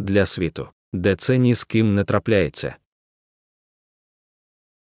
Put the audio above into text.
для світу, де це ні з ким не трапляється.